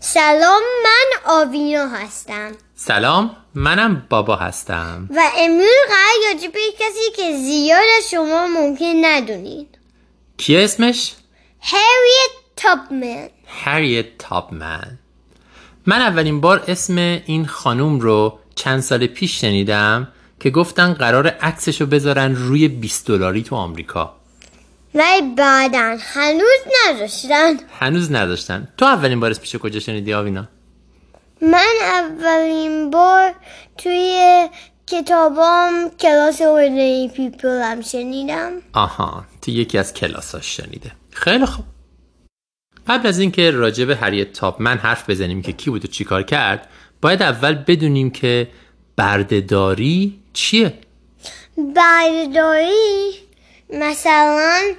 سلام من آوینا هستم. سلام منم بابا هستم. و امروز قرار راجع به کسی که زیاد شما ممکن ندونید. کی اسمش؟ هریت تاپمن. هریت تاپمن. من اولین بار اسم این خانوم رو چند سال پیش شنیدم که گفتن قرار عکسشو بذارن روی 20 دلاری تو آمریکا. ولی بعدا هنوز نداشتن. هنوز نداشتن. تو اولین بار اسمشو کجا شنیدی آوینا؟ من اولین بار توی کتابام کلاس ordinary people هم شنیدم. آها تو یکی از کلاساش شنیده. خیلی خوب. قبل از اینکه راجع به هریت تابمن حرف بزنیم که کی بود و چیکار کرد باید اول بدونیم که بردهداری چیه؟ برده‌داری مثلا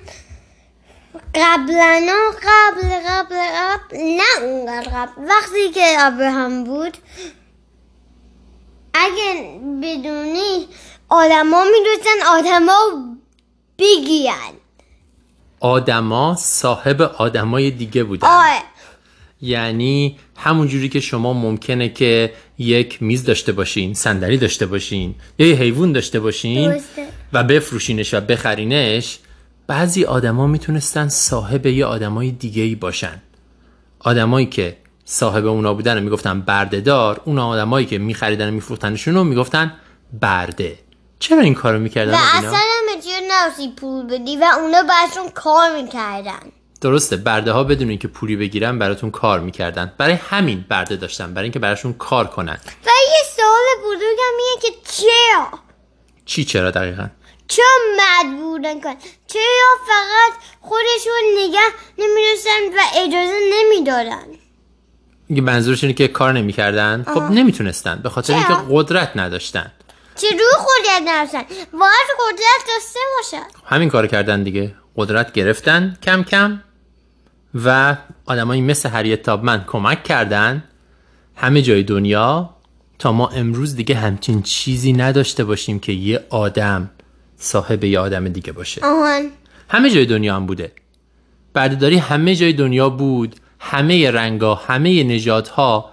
قبلا قبل قبل قبل نه اونقدر قبل. وقتی که ابراهام بود اگه بدونی آدما می‌دونستن آدما بگیرن آدما صاحب آدمای دیگه بودن. آره یعنی همون جوری که شما ممکنه که یک میز داشته باشین صندلی داشته باشین یا یه حیوان داشته باشین درسته. و بفروشینش و بخرینش بعضی آدما می‌تونستن صاحب یه آدمای دیگه ای باشن. آدمایی که صاحب اونا بودن رو می‌گفتن بردهدار اون آدمایی که میخریدن و میفروختنشون رو می‌گفتن برده. چرا این کارو می‌کردن و؟ اصلا هم پول بدی و اونا براشون کار می‌کردن. درسته برده ها بدون اینکه پولی بگیرن براتون کار می‌کردن. برای همین برده داشتن برای اینکه براشون کار کنن. و یه سوال بزرگم اینه که چرا؟ چی چرا دقیقا؟ چرا مجبورن کن چرا فقط خودشون نگه نمی‌دونستن و اجازه نمی‌دادن؟ میگه منظورش اینه که کار نمی‌کردن؟ خب نمی‌تونستن به خاطر؟ اینکه قدرت نداشتن. چرا خودت نداشتن؟ باید قدرت داشته باشن. همین کار کردن دیگه. قدرت گرفتن کم کم و آدمایی مثل هریت تابمن کمک کردن. همه جای دنیا تا ما امروز دیگه همچین چیزی نداشته باشیم که یه آدم صاحب یه آدم دیگه باشه. آهان همه جای دنیا هم بوده. بردهداری همه جای دنیا بود همه رنگا همه نژادها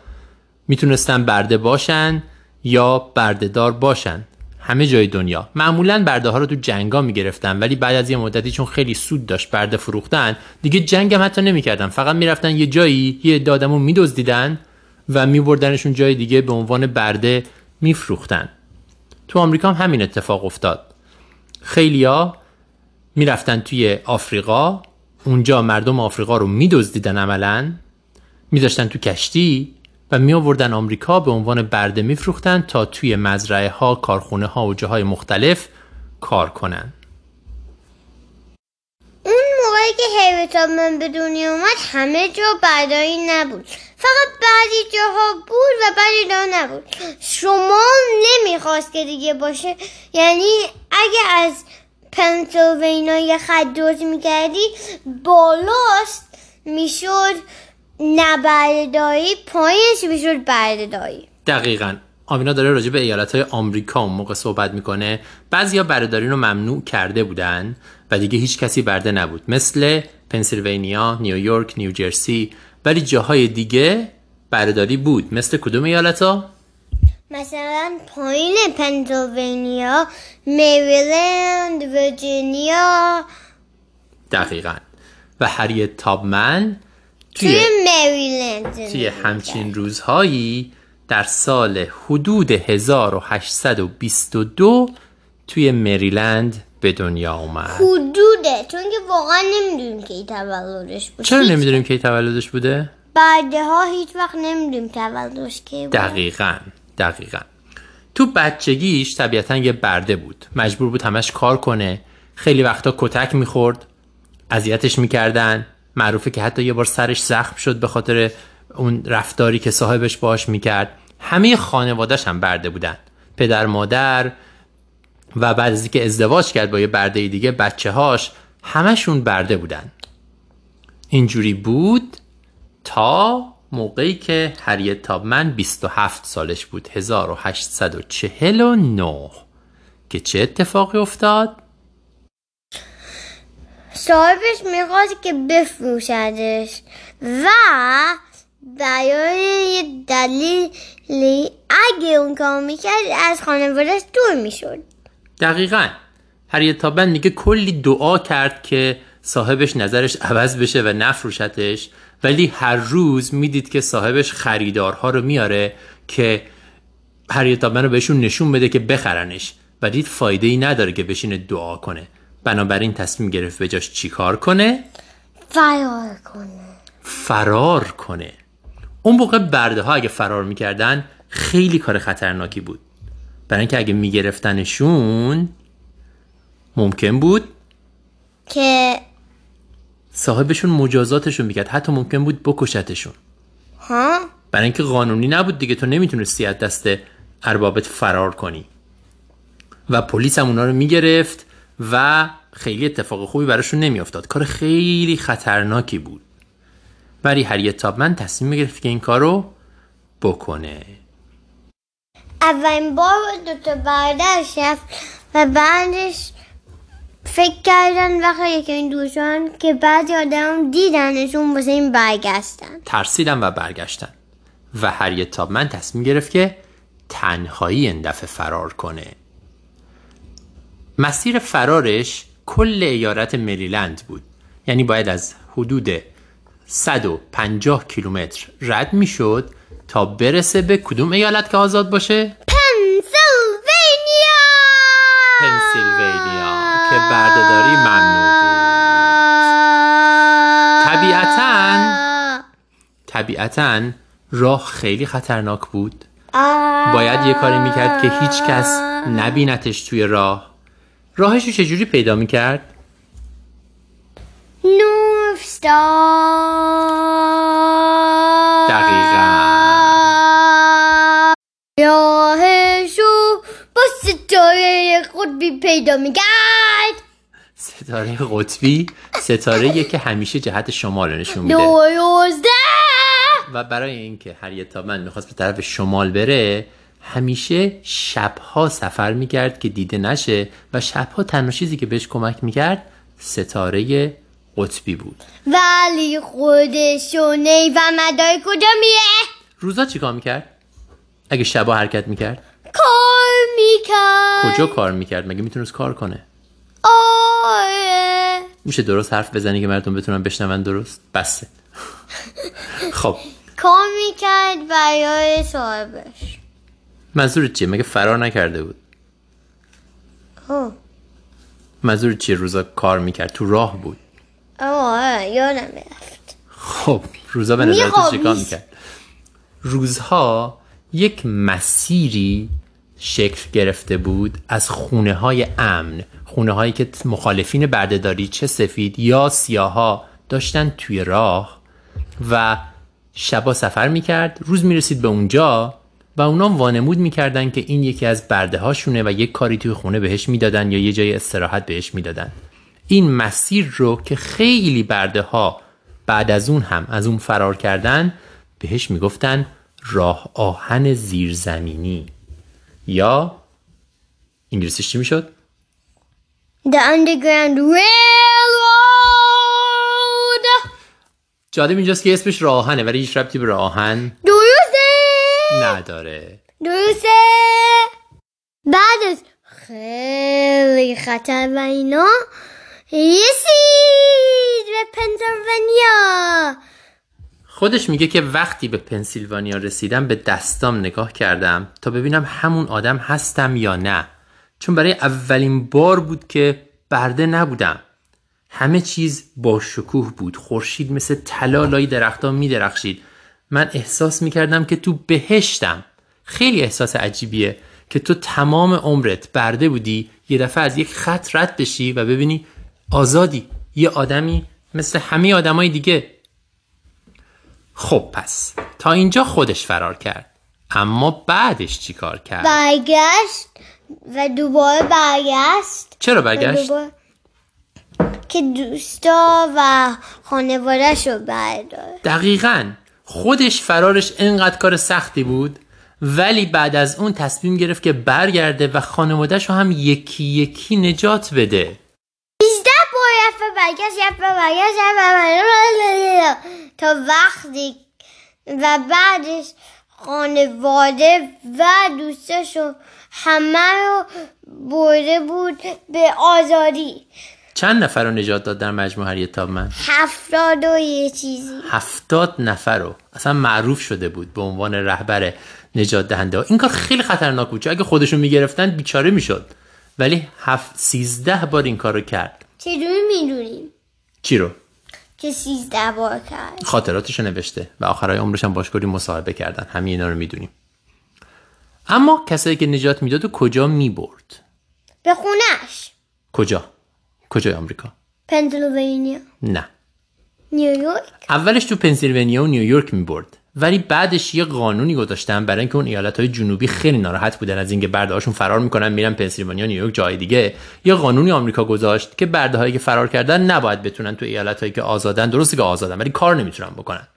می‌تونستن برده باشن یا بردهدار باشن. همه جای دنیا. معمولا برده ها رو تو جنگا می‌گرفتن ولی بعد از یه مدتی چون خیلی سود داشت برده فروختن دیگه جنگ هم حتی نمی‌کردن. فقط می‌رفتن یه جایی یه عده آدمو میدزدیدن و میبردنشون جای دیگه به عنوان برده میفروختن. تو آمریکا هم همین اتفاق افتاد. خیلیا می‌رفتن توی آفریقا اونجا مردم آفریقا رو میدزدیدن عملا میذاشتن تو کشتی و می آوردن آمریکا به عنوان برده میفروختن تا توی مزرعه ها کارخونه ها و جاهای مختلف کار کنن. موقعی که هیوتا من به دنیا اومد همه جا برداری نبود. فقط بعضی جاها بود و بعضی جاها نبود. شما نمی‌خواست که دیگه باشه. یعنی اگه از پنسیلوانیا یه خط درست می‌کردی بالاست می‌شد نبرداری پایینش می‌شد برداری دقیقا. آمینا داره راجع به ایالت های آمریکا اون موقع صحبت می‌کنه. بعضیا بردهداری رو ممنوع کرده بودن. و دیگه هیچ کسی برده نبود. مثل پنسیلوانیا، نیویورک، نیوجرسی ولی جاهای دیگه بردهداری بود. مثل کدوم ایالت ها؟ مثلا پایین پنسیلوانیا میریلند ویرجینیا دقیقا. و هریت تابمن توی توی, میریلند توی همچین روزهایی در سال حدود 1822 توی مریلند به دنیا اومد حدوده چون که واقعا نمی‌دونیم این تولدش بود. چرا نمی‌دونیم کی تولدش بوده؟ بعده ها هیچ وقت نمی‌دونیم تولدش کی بود. دقیقا دقیقا. تو بچگیش طبیعتا یه برده بود. مجبور بود همش کار کنه. خیلی وقتا کتک می‌خورد اذیتش می‌کردن. معروفه که حتی یه بار سرش زخم شد به خاطر اون رفتاری که صاحبش باش می‌کرد. همه خانوادش هم برده بودن. پدر مادر و بعد از اینکه ازدواج کرد با یه برده دیگه بچه هاش همشون برده بودن اینجوری بود تا موقعی که هریت تابمن 27 سالش بود 1849 که چه اتفاقی افتاد؟ صاحبش می‌خواست که بفروشدش و برای یه دلیلی اگه اون کار می‌کرد از خانوادهش دور می‌شد دقیقا. هریت تابمن میگه کلی دعا کرد که صاحبش نظرش عوض بشه و نفروشتش. ولی هر روز می‌دید که صاحبش خریدارها رو میاره که هریت تابمن رو بهشون نشون بده که بخرنش. و دید فایده ای نداره که بشینه دعا کنه. بنابراین تصمیم گرفت به جاش چیکار کنه؟ فرار کنه. فرار کنه. اون موقع برده ها اگه فرار می‌کردن خیلی کار خطرناکی بود. برای اینکه اگه میگرفتنشون ممکن بود که صاحبشون مجازاتشون می‌کرد. حتی ممکن بود بکشتشون. ها؟ برای اینکه قانونی نبود دیگه. تو نمی‌تونستی از دست اربابت فرار کنی. و پلیس هم اونا رو می‌گرفت و خیلی اتفاق خوبی براشون نمیافتاد. کار خیلی خطرناکی بود. ولی هریت تابمن تصمیم گرفت که این کار رو بکنه. اولین بار دوتا برادرش رفت و بعدش فکر کردن وقتی که این دوشان که بعضی آدم دیدنشون واسه این برگشتن. ترسیدن و برگشتن. و هریت تابمن تصمیم گرفت که تنهایی این دفعه فرار کنه. مسیر فرارش کل ایالت مریلند بود. یعنی باید از حدود 150 کیلومتر رد می‌شد تا برسه به کدوم ایالت که آزاد باشه؟ پنسیلوانیا! پنسیلوانیا که بردهداری ممنوع بود. طبیعتاً طبیعتا راه خیلی خطرناک بود. باید یه کاری می‌کرد که هیچ کس نبینتش توی راه. راهش رو چجوری پیدا می‌کرد؟ نورف راهشو با ستاره قطبی پیدا می‌کرد. ستاره قطبی؟ ستاره که همیشه جهت شمال رو نشون میده. دو یازده و برای اینکه هریت تابمن می‌خواست به طرف شمال بره همیشه شبها سفر می‌کرد که دیده نشه و شبها تنها چیزی که بهش کمک می‌کرد ستاره قطبی بود. ولی خودشو نیفهمد کجا میره؟ روزا چیکار می‌کرد؟ اگه شبها حرکت می‌کرد کار می‌کرد کجا کار می‌کرد؟ مگه می‌تونست کار کنه؟ آره میشه درست حرف بزنی که مردم بتونن بشنون درست؟ بسه خب کار می‌کرد برای صاحبش منظورت چیه؟ مگه فرار نکرده بود؟ اوه. منظورت چیه روزا کار می‌کرد؟ تو راه بود آره یادم رفت خب روزا به نظر تو می‌خوابی؟ چیکار می‌کرد روزها یک مسیری شکل گرفته بود از خونه های امن. خونه هایی که مخالفین بردهداری چه سفید یا سیاها داشتن توی راه و شبا سفر می‌کرد. روز می‌رسید به اونجا و اونا وانمود می‌کردن که این یکی از برده هاشونه و یک کاری توی خونه بهش می‌دادن یا یه جای استراحت بهش می‌دادن. این مسیر رو که خیلی برده ها بعد از اون هم از اون فرار کردن بهش می‌گفتن راه آهن زیرزمینی. یا انگلیسیش چی می‌شد؟ The Underground Railroad. جالب اینجاست که اسمش راه آهنه ولی هیچ ربطی به راه آهن درسته نداره. درسته بعد از خیلی خطر و اینا رسید خودش میگه که وقتی به پنسیلوانیا رسیدم به دستام نگاه کردم تا ببینم همون آدم هستم یا نه. چون برای اولین بار بود که برده نبودم. همه چیز با شکوه بود. خورشید مثل طلا لای درختان میدرخشید. من احساس می‌کردم که تو بهشتم. خیلی احساس عجیبیه که تو تمام عمرت برده بودی یه دفعه از یک خط رد بشی و ببینی آزادی. یه آدمی مثل همه آدمای دیگه خب پس تا اینجا خودش فرار کرد. اما بعدش چی کار کرد؟ برگشت و دوباره برگشت. چرا برگشت؟ دوباره که دوستا و خانوادهش رو بردار دقیقا. خودش فرارش انقدر کار سختی بود ولی بعد از اون تصمیم گرفت که برگرده و خانوادهش رو هم یکی یکی نجات بده. 18 بار رفت و برگشت رفت و برگشت رفت و برگشت. تا وقتی و بعدش خانواده و دوستاشو همه رو برده بود به آزادی. چند نفر رو نجات داد در مجموع هریت تابمن هفتاد و یه چیزی. هفتاد نفر رو. اصلا معروف شده بود به عنوان رهبر نجات دهنده. ها. این کار خیلی خطرناک بود. چون اگه خودشون می‌گرفتن بیچاره می‌شد. ولی هفت سیزده بار این کار رو کرد. چجوری می‌دونیم؟ چی رو؟ که سیزده بار کرد. خاطراتش رو نوشته و آخرای عمرش هم باش کلی مصاحبه کردن. همه اینا رو می‌دونیم. اما کسایی که نجات می‌داد و کجا می‌برد؟ به خونش کجا؟ کجای آمریکا؟ پنسیلوانیا. نه. نیویورک. اولش تو پنسیلوانیا و نیویورک می‌برد. ولی بعدش یه قانونی گذاشتن برای اینکه اون ایالت های جنوبی خیلی ناراحت بودن از اینکه برده هاشون فرار می‌کنن میرن پنسیلوانیا نیویورک جای دیگه. یه قانونی آمریکا گذاشت که برده هایی که فرار کردن نباید بتونن تو ایالت هایی که آزادن درسته که آزادن ولی کار نمی‌تونن بکنن.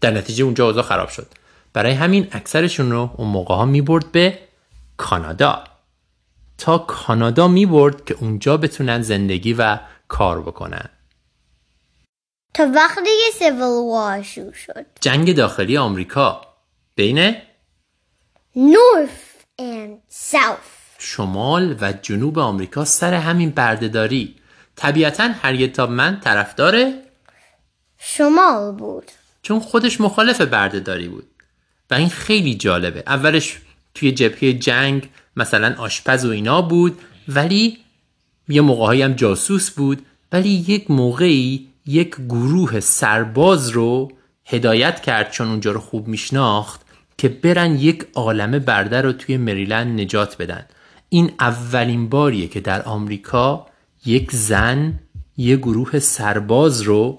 در نتیجه اونجا اوضاع خراب شد. برای همین اکثرشون رو اون موقع ها می‌برد به کانادا. تا کانادا می‌برد که اونجا بتونن زندگی و کار بکنن. تا وقتی که سیویل وار شروع شد. جنگ داخلی آمریکا. بین North and South شمال و جنوب آمریکا سر همین بردهداری. طبیعتا هریت تابمن طرفدار شمال بود. چون خودش مخالف بردهداری بود. و این خیلی جالبه. اولش توی جبهه جنگ مثلا آشپز و اینا بود ولی یه موقعهایی هم جاسوس بود ولی یک موقعی یک گروه سرباز رو هدایت کرد چون اونجا رو خوب میشناخت که برن یک عالمه برده رو توی مریلند نجات بدن. این اولین باریه که در آمریکا یک زن یه گروه سرباز رو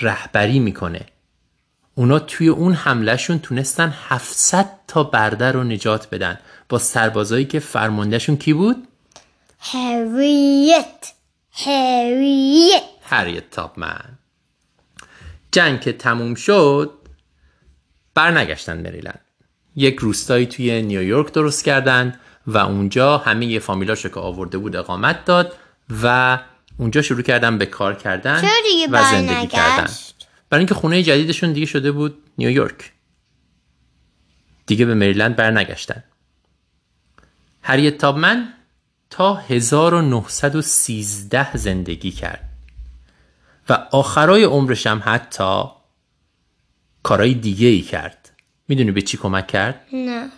رهبری می‌کنه. اونا توی اون حملهشون تونستن 700 تا برده رو نجات بدن. با سربازایی که فرماندهشون کی بود؟ هریت. هریت. هریت تاپمن. جنگ که تموم شد برنگشتن مریلند یک روستایی توی نیویورک درست کردن و اونجا همه یه فامیلاشو که آورده بود اقامت داد و اونجا شروع کردن به کار کردن و زندگی برنگشت؟ کردن برای اینکه خونه جدیدشون دیگه شده بود نیویورک. دیگه به مریلند برنگشتن. هریت تابمن تا 1913 زندگی کرد. و آخرای عمرش هم حتی کارهای دیگه ای کرد. می‌دونی به چی کمک کرد؟ نه.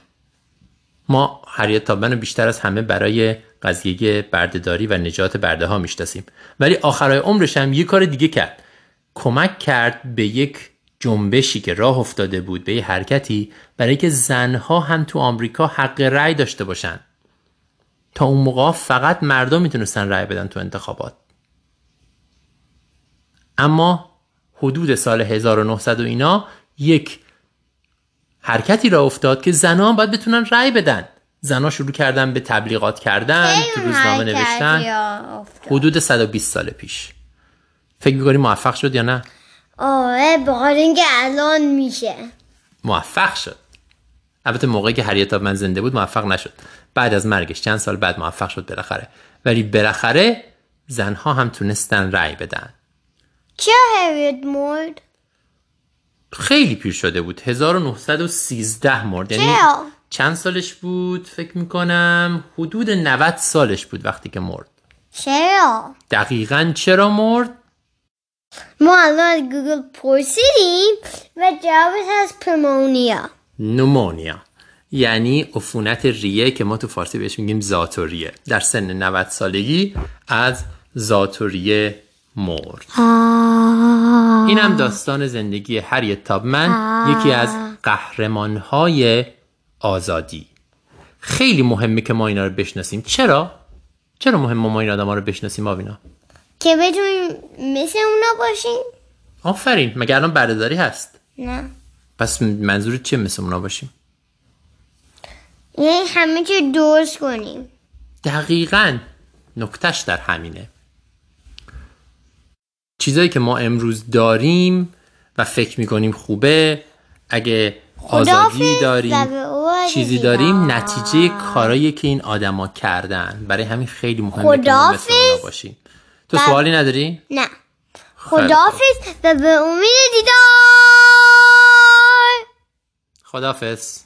ما هریت تابمن رو بیشتر از همه برای قضیه بردهداری و نجات برده ها می‌شناسیم. ولی آخرای عمرش هم یه کار دیگه کرد. کمک کرد به یک جنبشی که راه افتاده بود به یه حرکتی برای که زنها هم تو آمریکا حق رأی داشته باشن. تا اون موقع فقط مردم می‌تونستن رأی بدن تو انتخابات. اما حدود سال 1900 و اینا یک حرکتی را افتاد که زنها هم باید بتونن رأی بدن. زنها شروع کردن به تبلیغات کردن تو روزنامه نوشتن. حدود 120 سال پیش. فکر می‌کنی موفق شد یا نه؟ آره بخاطر اینکه الان میشه. موفق شد. البته موقعی که هریت من زنده بود موفق نشد. بعد از مرگش چند سال بعد موفق شد بالاخره. ولی بالاخره زنها هم تونستن رأی بدن. چه هریت مرد؟ خیلی پیر شده بود. 1913 مرد. یعنی؟ چند سالش بود؟ فکر می‌کنم حدود 90 سالش بود وقتی که مرد. چرا؟ دقیقا چرا مرد؟ ما الان از گوگل پرسیدیم و جوابش از پرمونیا نومونیا یعنی عفونت ریه که ما تو فارسی بهش میگیم زاتوریه. در سن 90 سالگی از زاتوریه مرد. این هم داستان زندگی هریت تابمن یکی از قهرمانهای آزادی. خیلی مهمه که ما اینا رو بشناسیم. چرا؟ چرا مهمه ما این آدم رو بشناسیم آوینا؟ که بتونیم مثل اونا باشیم؟ آفرین. مگه الان بردهداری هست؟ نه. پس منظور چیه مثل اونا باشیم؟ یعنی همه چی درست کنیم. دقیقا. نکتش در همینه. چیزایی که ما امروز داریم و فکر می‌کنیم خوبه اگه آزادی داریم چیزی. داریم نتیجه کارایی که این آدما کردن. برای همین خیلی مهمه که ما باشیم. تو و- سوالی نداری؟ نه. خداحافظ و به امید دیدار. خدافز